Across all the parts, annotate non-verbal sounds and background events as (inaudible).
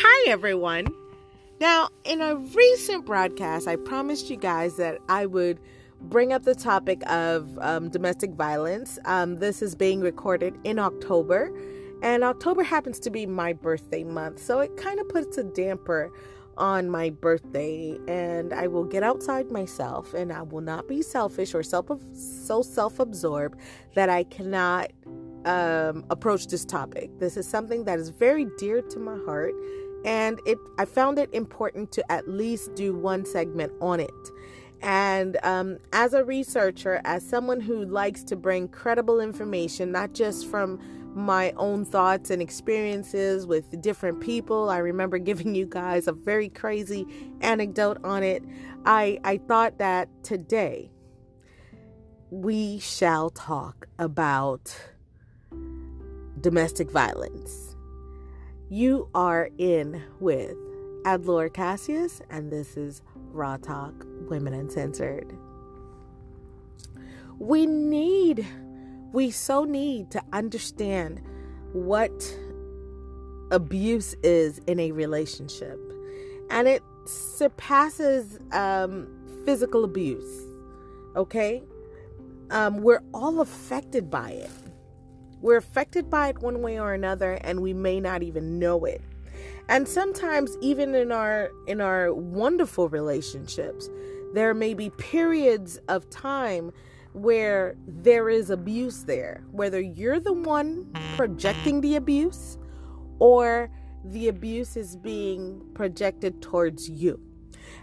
Hi, everyone. Now, in a recent broadcast, I promised you guys that I would bring up the topic of um, domestic violence. Um, this is being recorded in October, and October happens to be my birthday month, so it kind of puts a damper on my birthday. And I will get outside myself, and I will not be selfish or self so self absorbed that I cannot um, approach this topic. This is something that is very dear to my heart, and it I found it important to at least do one segment on it. And um, as a researcher, as someone who likes to bring credible information, not just from my own thoughts and experiences with different people, I remember (laughs) giving you guys a very crazy anecdote on it. I, I thought that today we shall talk about domestic violence. You are in with Adlor Cassius, and this is Raw Talk Women Uncensored. We need, we so need to understand what abuse is in a relationship, and it surpasses um, physical abuse. Okay, um, we're all affected by it. We're affected by it one way or another and we may not even know it. And sometimes even in our in our wonderful relationships, there may be periods of time where there is abuse there, whether you're the one projecting the abuse or the abuse is being projected towards you.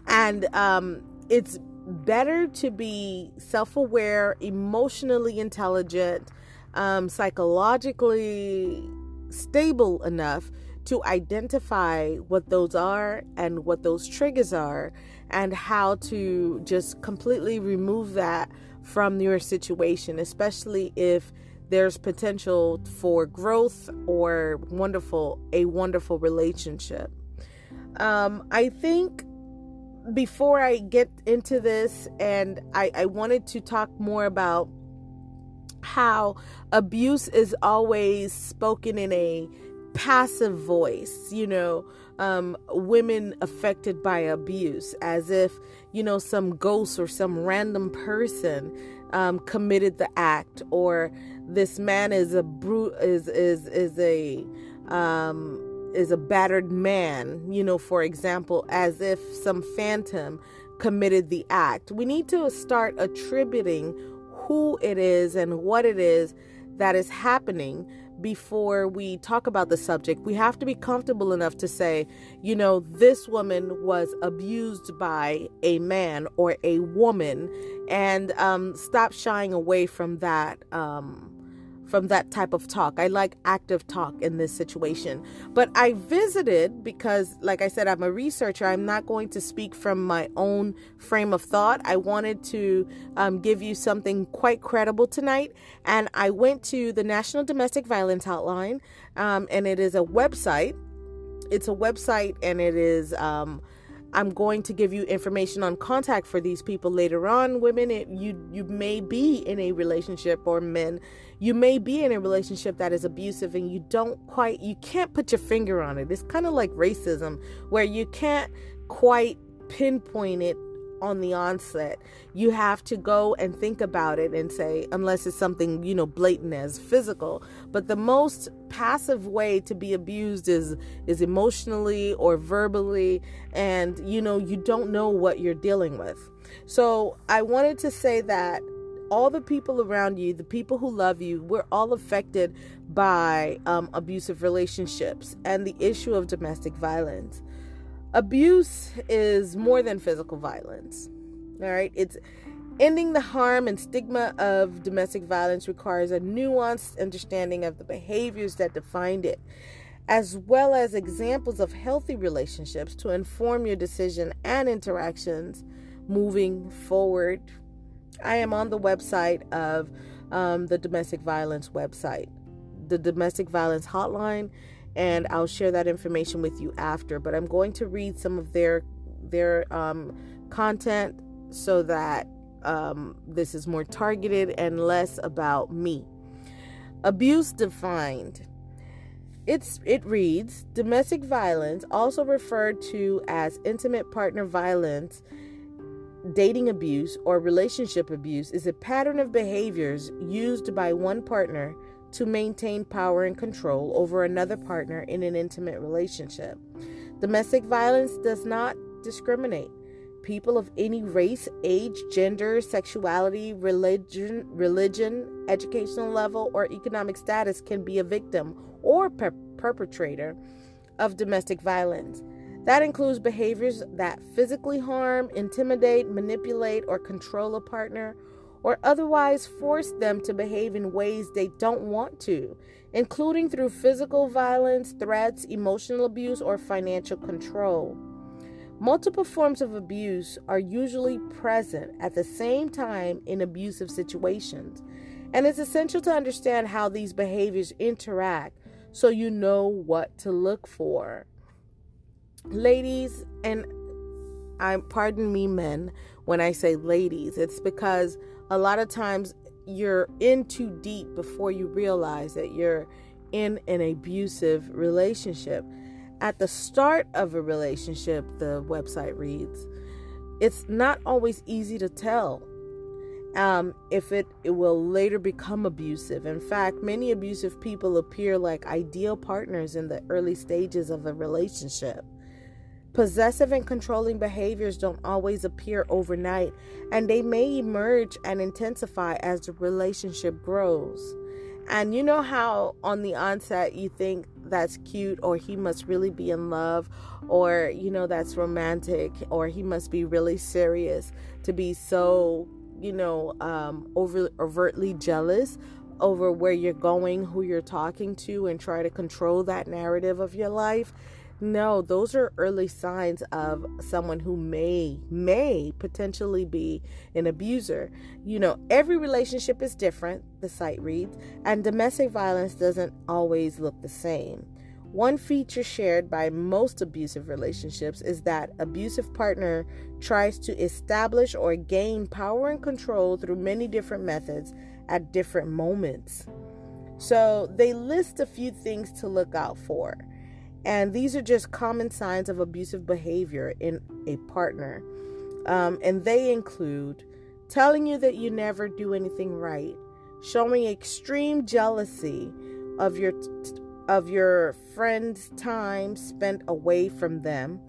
And um, it's better to be self aware, emotionally intelligent, um, psychologically stable enough to identify what those are and what those triggers are and how to just completely remove that from your situation, especially if there's potential for growth or wonderful a wonderful relationship. Um, I think before I get into this, and I, I wanted to talk more about how abuse is always spoken in a passive voice, you know, um, women affected by abuse, as if, you know, some ghost or some random person um, committed the act, or this man is a brute, is, is, is a, um, is a battered man, you know, for example, as if some phantom committed the act. We need to start attributing who it is and what it is that is happening before we talk about the subject. We have to be comfortable enough to say, you know, this woman was abused by a man or a woman, and um, stop shying away from that. Um, from that type of talk. I like active talk in this situation. But I visited because, like I said, I'm a researcher. I'm not going to speak from my own frame of thought. I wanted to um, give you something quite credible tonight. And I went to the National Domestic Violence Hotline, um, and it is a website. It's a website, and it is. Um, I'm going to give you information on contact for these people later on. Women, it, you you may be in a relationship, or men, you may be in a relationship that is abusive, and you don't quite, you can't put your finger on it. It's kind of like racism, where you can't quite pinpoint it on the onset. You have to go and think about it and say, unless it's something, you know, blatant as physical. But the most passive way to be abused is is emotionally or verbally and you know, you don't know what you're dealing with. So, I wanted to say that all the people around you, the people who love you, we're all affected by um, abusive relationships and the issue of domestic violence. Abuse is more than physical violence. All right, it's ending the harm and stigma of domestic violence requires a nuanced understanding of the behaviors that defined it, as well as examples of healthy relationships to inform your decision and interactions moving forward. I am on the website of um, the domestic violence website, the domestic violence hotline and I'll share that information with you after. But I'm going to read some of their their um, content so that um, this is more targeted and less about me. Abuse defined. It's it reads domestic violence, also referred to as intimate partner violence, dating abuse, or relationship abuse, is a pattern of behaviors used by one partner to maintain power and control over another partner in an intimate relationship. Domestic violence does not discriminate. People of any race, age, gender, sexuality, religion, religion, educational level, or economic status can be a victim or per- perpetrator of domestic violence. That includes behaviors that physically harm, intimidate, manipulate, or control a partner, or otherwise force them to behave in ways they don't want to, including through physical violence, threats, emotional abuse, or financial control. Multiple forms of abuse are usually present at the same time in abusive situations, and it's essential to understand how these behaviors interact so you know what to look for. Ladies, and I pardon me, men, when I say ladies, it's because a lot of times you're in too deep before you realize that you're in an abusive relationship. At the start of a relationship, the website reads, it's not always easy to tell um, if it, it will later become abusive. In fact, many abusive people appear like ideal partners in the early stages of a relationship. Possessive and controlling behaviors don't always appear overnight, and they may emerge and intensify as the relationship grows. And you know how on the onset you think that's cute, or he must really be in love, or you know that's romantic, or he must be really serious to be so you know, um, over overtly jealous over where you're going, who you're talking to, and try to control that narrative of your life. No, those are early signs of someone who may may potentially be an abuser. You know, every relationship is different, the site reads, and domestic violence doesn't always look the same. One feature shared by most abusive relationships is that abusive partner tries to establish or gain power and control through many different methods at different moments. So, they list a few things to look out for. And these are just common signs of abusive behavior in a partner. Um, and they include telling you that you never do anything right, showing extreme jealousy of your of your friend's time spent away from them,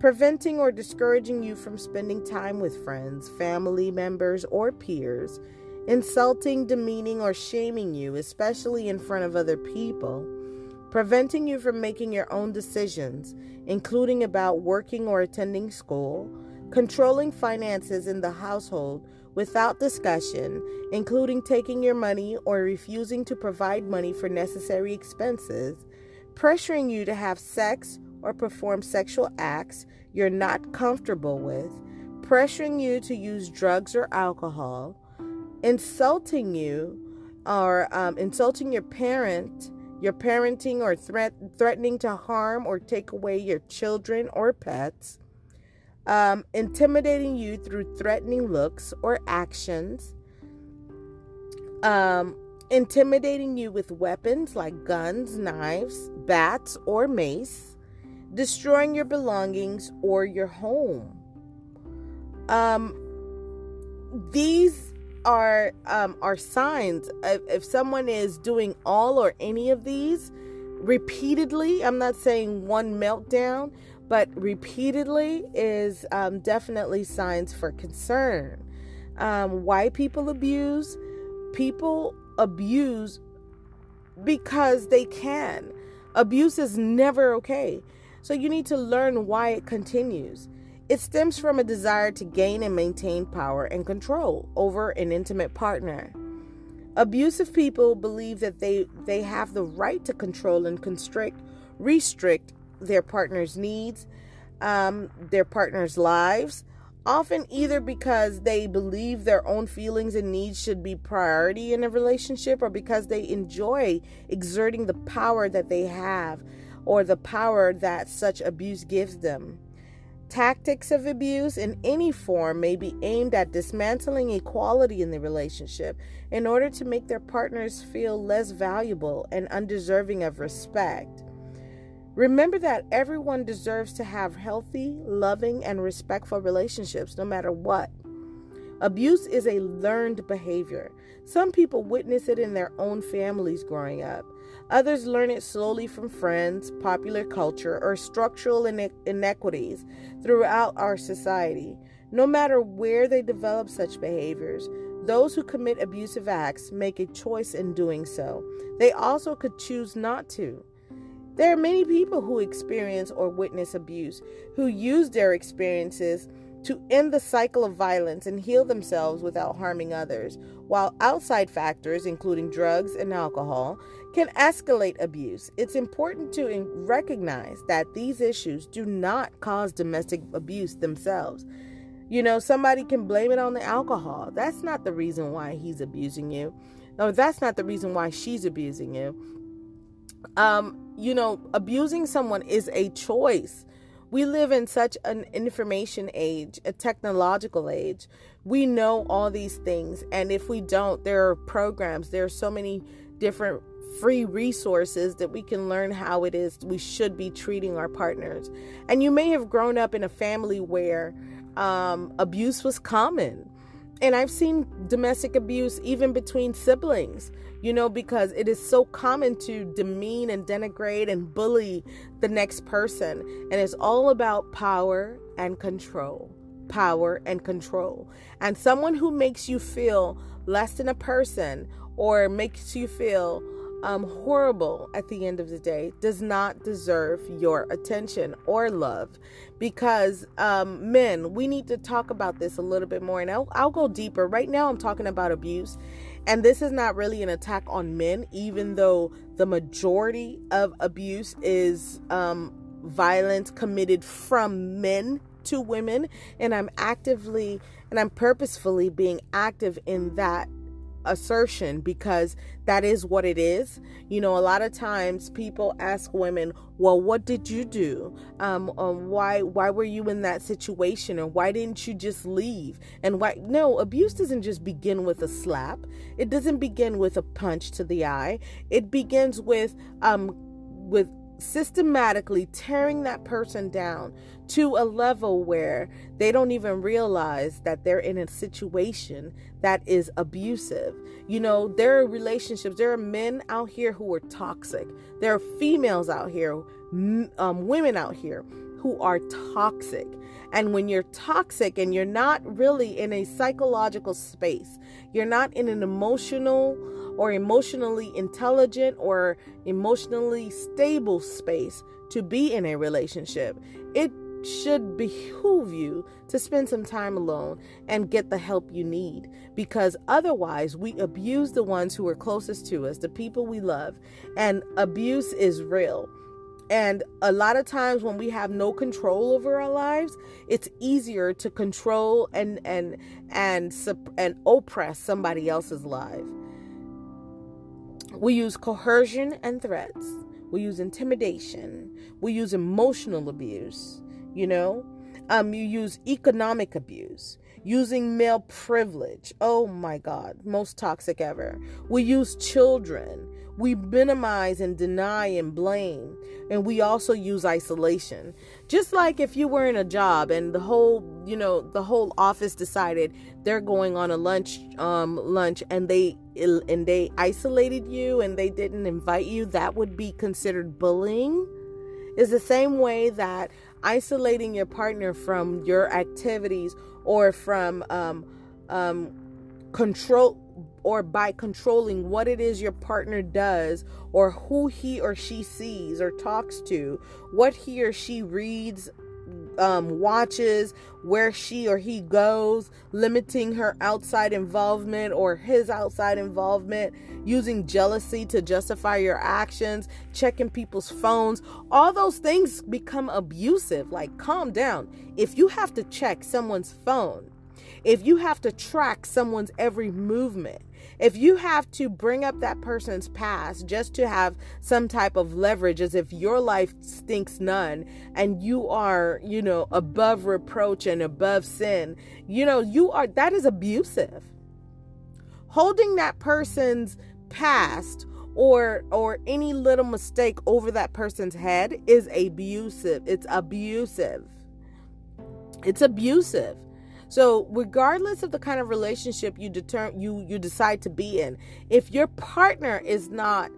preventing or discouraging you from spending time with friends, family members, or peers, insulting, demeaning, or shaming you, especially in front of other people, preventing you from making your own decisions, including about working or attending school, controlling finances in the household without discussion, including taking your money or refusing to provide money for necessary expenses, pressuring you to have sex or perform sexual acts you're not comfortable with, pressuring you to use drugs or alcohol, insulting you or um, insulting your parent, your parenting or threat, threatening to harm or take away your children or pets, um, intimidating you through threatening looks or actions, um, intimidating you with weapons like guns, knives, bats, or mace, destroying your belongings or your home. Um, these are um, are signs. If, if someone is doing all or any of these repeatedly, I'm not saying one meltdown, but repeatedly is um, definitely signs for concern. Um, why people abuse? People abuse because they can. Abuse is never okay. So you need to learn why it continues. It stems from a desire to gain and maintain power and control over an intimate partner. Abusive people believe that they, they have the right to control and constrict, restrict their partner's needs, um, their partner's lives, often either because they believe their own feelings and needs should be priority in a relationship or because they enjoy exerting the power that they have or the power that such abuse gives them. Tactics of abuse in any form may be aimed at dismantling equality in the relationship in order to make their partners feel less valuable and undeserving of respect. Remember that everyone deserves to have healthy, loving, and respectful relationships no matter what. Abuse is a learned behavior. Some people witness it in their own families growing up. Others learn it slowly from friends, popular culture, or structural inequities throughout our society. No matter where they develop such behaviors, those who commit abusive acts make a choice in doing so. They also could choose not to. There are many people who experience or witness abuse who use their experiences to end the cycle of violence and heal themselves without harming others, while outside factors, including drugs and alcohol, can escalate abuse. It's important to recognize that these issues do not cause domestic abuse themselves. You know, somebody can blame it on the alcohol. That's not the reason why he's abusing you. No, that's not the reason why she's abusing you. Um, you know, abusing someone is a choice we live in such an information age, a technological age. We know all these things. And if we don't, there are programs, there are so many different free resources that we can learn how it is we should be treating our partners. And you may have grown up in a family where um, abuse was common. And I've seen domestic abuse even between siblings you know, because it is so common to demean and denigrate and bully the next person. And it's all about power and control. Power and control. And someone who makes you feel less than a person or makes you feel um, horrible at the end of the day does not deserve your attention or love because um, men we need to talk about this a little bit more and I'll, I'll go deeper right now i'm talking about abuse and this is not really an attack on men, even though the majority of abuse is um, violence committed from men to women. And I'm actively and I'm purposefully being active in that assertion because that is what it is. You know, a lot of times people ask women, "Well, what did you do? Um, um, why why were you in that situation, or why didn't you just leave?" And why? No, abuse doesn't just begin with a slap. It doesn't begin with a punch to the eye. It begins with um with systematically tearing that person down to a level where they don't even realize that they're in a situation that is abusive. You know, there are relationships, there are men out here who are toxic, there are females out here, um, women out here who are toxic. And when you're toxic and you're not really in a psychological space, you're not in an emotional or emotionally intelligent or emotionally stable space to be in a relationship, it should behoove you to spend some time alone and get the help you need because otherwise we abuse the ones who are closest to us, the people we love, and abuse is real. And a lot of times when we have no control over our lives, it's easier to control and and and and oppress somebody else's life. We use coercion and threats. We use intimidation. We use emotional abuse. You know, um, you use economic abuse, using male privilege. Oh my God, most toxic ever. We use children. We minimize and deny and blame. And we also use isolation. Just like if you were in a job and the whole, you know, the whole office decided they're going on a lunch um lunch and they and they isolated you and they didn't invite you, that would be considered bullying. Is the same way that isolating your partner from your activities or from um, um, control or by controlling what it is your partner does or who he or she sees or talks to, what he or she reads um, watches, where she or he goes, limiting her outside involvement or his outside involvement, using jealousy to justify your actions, checking people's phones. All those things become abusive. Like, calm down. If you have to check someone's phone, if you have to track someone's every movement, If you have to bring up that person's past just to have some type of leverage as if your life stinks none and you are, you know, above reproach and above sin, you know, you are that is abusive. Holding that person's past or or any little mistake over that person's head is abusive. It's abusive. It's abusive. So, regardless of the kind of relationship you determine you you decide to be in, if your partner is not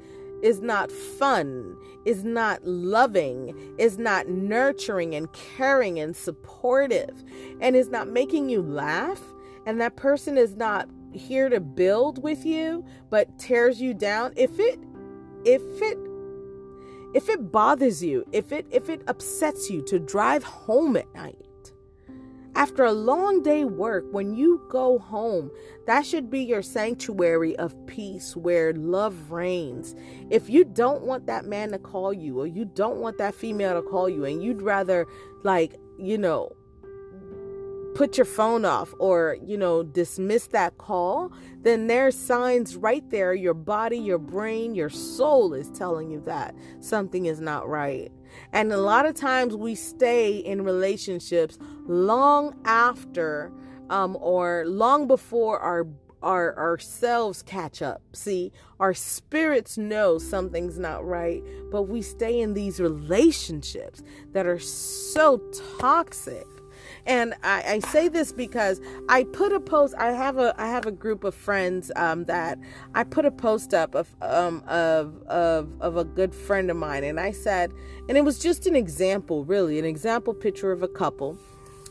is not fun, is not loving, is not nurturing and caring and supportive, and is not making you laugh, and that person is not here to build with you but tears you down, if it if it if it bothers you, if it if it upsets you to drive home at night, after a long day work, when you go home, that should be your sanctuary of peace where love reigns. If you don't want that man to call you or you don't want that female to call you and you'd rather like, you know, put your phone off or you know dismiss that call then there's signs right there your body your brain your soul is telling you that something is not right and a lot of times we stay in relationships long after um, or long before our our ourselves catch up. See, our spirits know something's not right, but we stay in these relationships that are so toxic and I, I, say this because I put a post. I have a I have a group of friends um, that I put a post up of um, of of of a good friend of mine, and I said, and it was just an example, really, an example picture of a couple,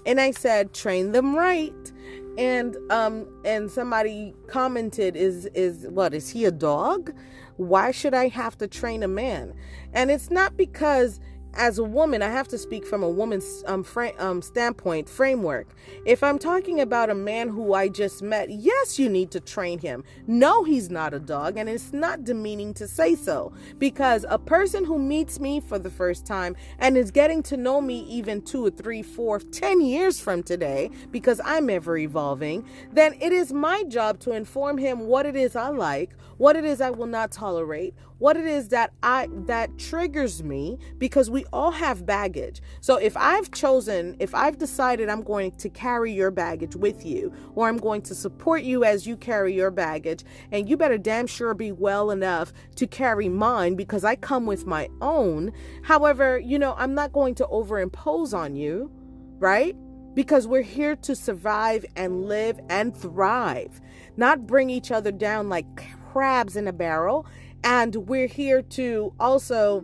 and I said, train them right. And um and somebody commented, is is what is he a dog? Why should I have to train a man? And it's not because as a woman, I have to speak from a woman's um, um, standpoint framework. If I'm talking about a man who I just met, yes, you need to train him. No, he's not a dog, and it's not demeaning to say so because a person who meets me for the first time and is getting to know me even two three, four, ten years from today, because I'm ever evolving, then it is my job to inform him what it is I like, what it is I will not tolerate, what it is that I that triggers me because we all have baggage. So if I've chosen, if I've decided I'm going to carry your baggage with you or I'm going to support you as you carry your baggage and you better damn sure be well enough to carry mine because I come with my own. However, you know, I'm not going to overimpose on you, right? Because we're here to survive and live and thrive, not bring each other down like crabs in a barrel and we're here to also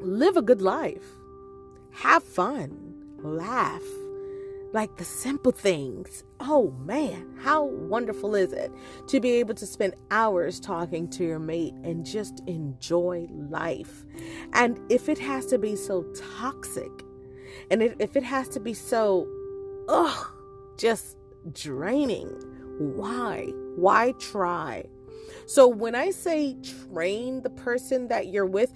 live a good life, have fun, laugh, like the simple things. Oh man, how wonderful is it to be able to spend hours talking to your mate and just enjoy life? And if it has to be so toxic, and if it has to be so, ugh, just draining, why? Why try? So when I say train the person that you're with,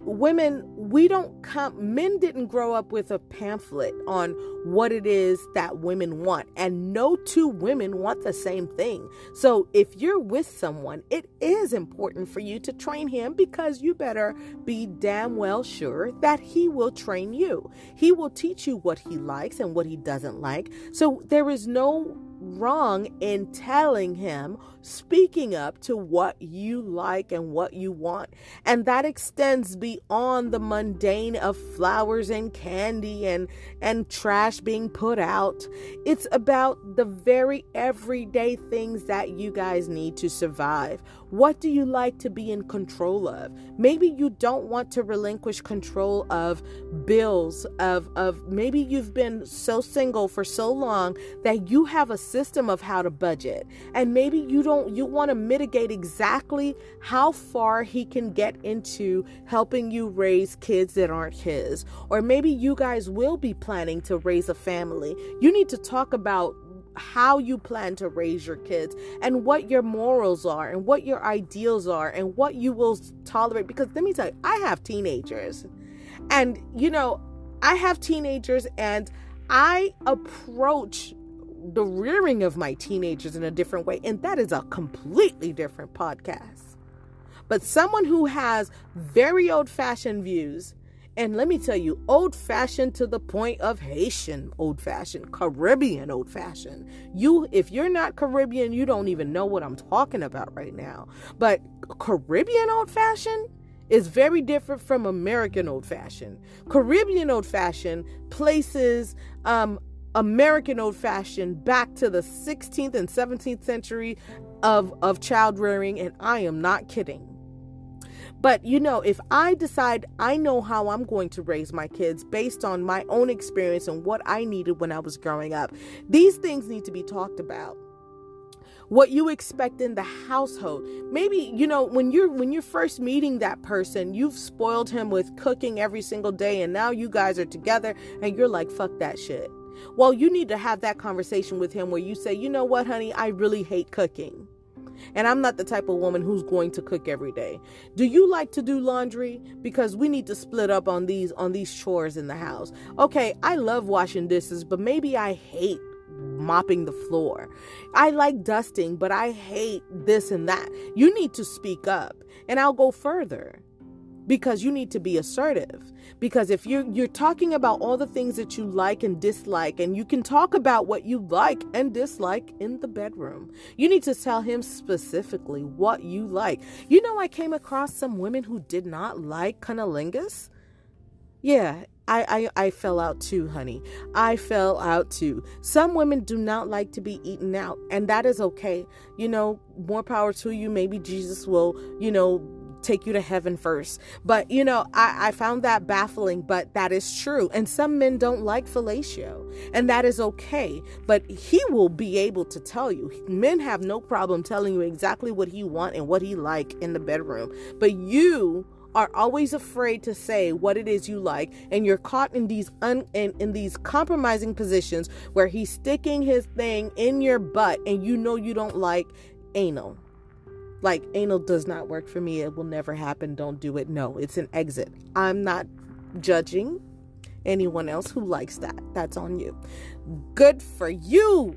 women we don't come men didn't grow up with a pamphlet on what it is that women want and no two women want the same thing. So if you're with someone it is important for you to train him because you better be damn well sure that he will train you. He will teach you what he likes and what he doesn't like. So there is no wrong in telling him, speaking up to what you like and what you want. And that extends beyond the mundane of flowers and candy and, and trash being put out. It's about the very everyday things that you guys need to survive. What do you like to be in control of? Maybe you don't want to relinquish control of bills, of, of maybe you've been so single for so long that you have a system of how to budget. And maybe you don't, you want to mitigate exactly how far he can get into helping you raise kids that aren't his. Or maybe you guys will be planning to raise a family. You need to talk about how you plan to raise your kids and what your morals are and what your ideals are and what you will tolerate. Because let me tell you, I have teenagers. And, you know, I have teenagers and I approach the rearing of my teenagers in a different way. And that is a completely different podcast. But someone who has very old fashioned views, and let me tell you, old fashioned to the point of Haitian old fashioned, Caribbean old fashioned. You, if you're not Caribbean, you don't even know what I'm talking about right now. But Caribbean old fashioned, is very different from American old fashioned. Caribbean old fashioned places um, American old fashioned back to the 16th and 17th century of, of child rearing, and I am not kidding. But you know, if I decide I know how I'm going to raise my kids based on my own experience and what I needed when I was growing up, these things need to be talked about. What you expect in the household. Maybe you know when you're when you're first meeting that person you've spoiled him with cooking every single day and now you guys are together and you're like fuck that shit well you need to have that conversation with him where you say you know what honey i really hate cooking and I'm not the type of woman who's going to cook every day. Do you like to do laundry? Because we need to split up on these on these chores in the house. Okay, I love washing dishes, but maybe I hate mopping the floor. I like dusting, but I hate this and that. You need to speak up. And I'll go further because you need to be assertive because if you're you're talking about all the things that you like and dislike and you can talk about what you like and dislike in the bedroom you need to tell him specifically what you like you know i came across some women who did not like cunnilingus yeah I, I, I fell out too, honey. I fell out too. Some women do not like to be eaten out, and that is okay. You know, more power to you. Maybe Jesus will, you know, take you to heaven first. But, you know, I, I found that baffling, but that is true. And some men don't like fellatio, and that is okay. But he will be able to tell you. Men have no problem telling you exactly what he want and what he like in the bedroom. But you are always afraid to say what it is you like and you're caught in these un in, in these compromising positions where he's sticking his thing in your butt and you know you don't like anal like anal does not work for me. It will never happen. Don't do it. No it's an exit. I'm not judging anyone else who likes that. That's on you. Good for you.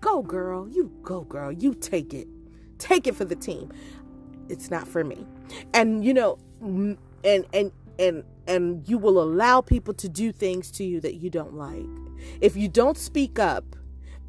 Go girl. You go girl. You take it. Take it for the team. It's not for me. And you know and and and and you will allow people to do things to you that you don't like. If you don't speak up,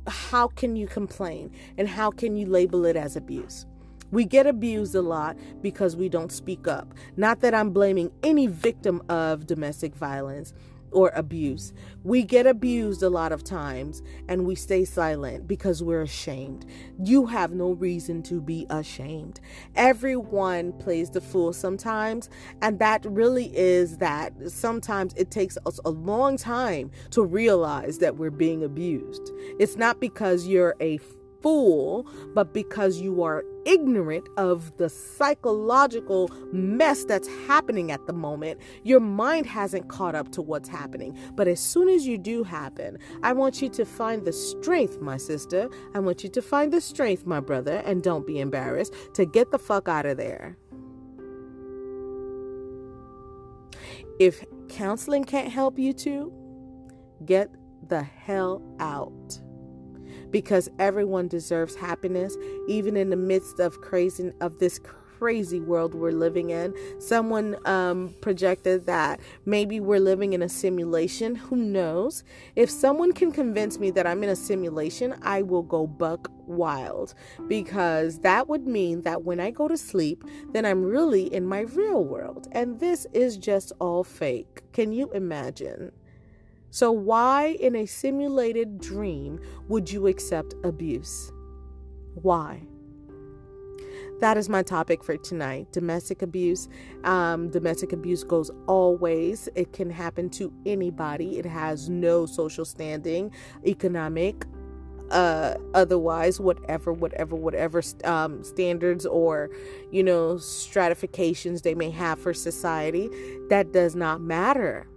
how can you complain? And how can you label it as abuse? We get abused a lot because we don't speak up. Not that I'm blaming any victim of domestic violence, or abuse. We get abused a lot of times and we stay silent because we're ashamed. You have no reason to be ashamed. Everyone plays the fool sometimes, and that really is that sometimes it takes us a long time to realize that we're being abused. It's not because you're a fool, but because you are ignorant of the psychological mess that's happening at the moment. Your mind hasn't caught up to what's happening. But as soon as you do happen, I want you to find the strength, my sister. I want you to find the strength, my brother, and don't be embarrassed to get the fuck out of there. If counseling can't help you to, get the hell out because everyone deserves happiness even in the midst of crazy of this crazy world we're living in. Someone um, projected that maybe we're living in a simulation. Who knows? If someone can convince me that I'm in a simulation, I will go buck wild because that would mean that when I go to sleep, then I'm really in my real world. And this is just all fake. Can you imagine? So, why in a simulated dream would you accept abuse? Why? That is my topic for tonight. Domestic abuse. Um, domestic abuse goes always. It can happen to anybody. It has no social standing, economic, uh, otherwise, whatever, whatever, whatever um, standards or you know stratifications they may have for society, that does not matter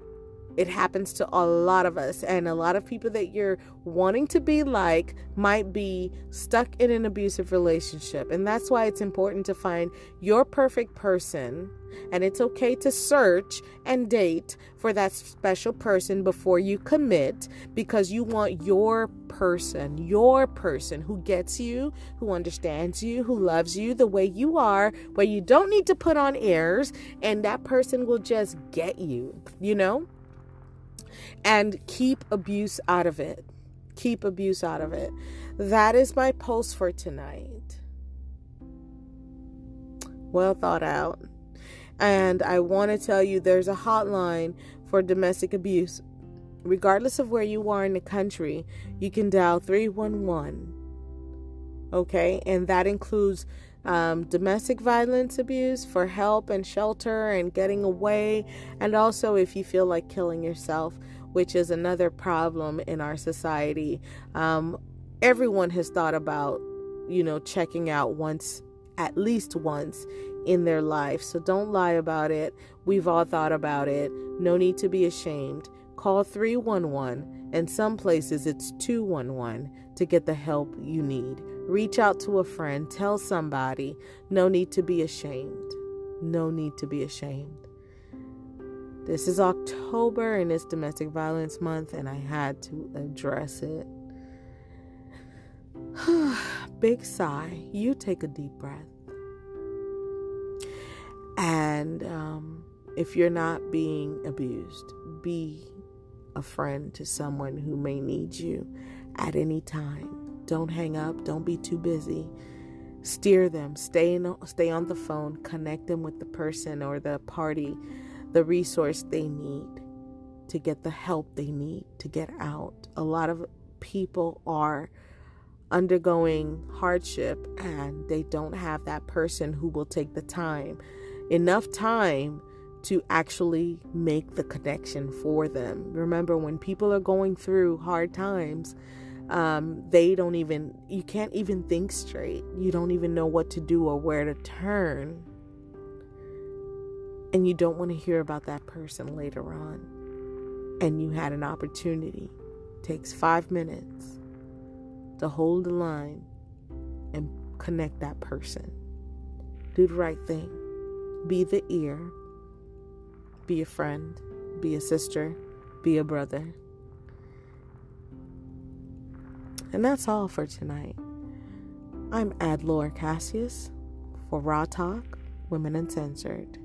it happens to a lot of us, and a lot of people that you're wanting to be like might be stuck in an abusive relationship. And that's why it's important to find your perfect person. And it's okay to search and date for that special person before you commit because you want your person, your person who gets you, who understands you, who loves you the way you are, where you don't need to put on airs, and that person will just get you, you know? And keep abuse out of it. Keep abuse out of it. That is my post for tonight. Well thought out. And I want to tell you there's a hotline for domestic abuse. Regardless of where you are in the country, you can dial 311. Okay? And that includes um, domestic violence abuse for help and shelter and getting away. And also, if you feel like killing yourself, which is another problem in our society. Um, everyone has thought about, you know, checking out once, at least once in their life. So don't lie about it. We've all thought about it. No need to be ashamed. Call 311, and some places it's 211 to get the help you need. Reach out to a friend, tell somebody. No need to be ashamed. No need to be ashamed. This is October and it's Domestic Violence Month, and I had to address it. (sighs) Big sigh. You take a deep breath. And um, if you're not being abused, be a friend to someone who may need you at any time. Don't hang up, don't be too busy. Steer them, stay, in, stay on the phone, connect them with the person or the party the resource they need to get the help they need to get out. A lot of people are undergoing hardship and they don't have that person who will take the time, enough time to actually make the connection for them. Remember, when people are going through hard times, um, they don't even, you can't even think straight. You don't even know what to do or where to turn and you don't want to hear about that person later on, and you had an opportunity. Takes five minutes to hold the line and connect that person. Do the right thing. Be the ear. Be a friend. Be a sister. Be a brother. And that's all for tonight. I'm Adlor Cassius for Raw Talk, Women Uncensored.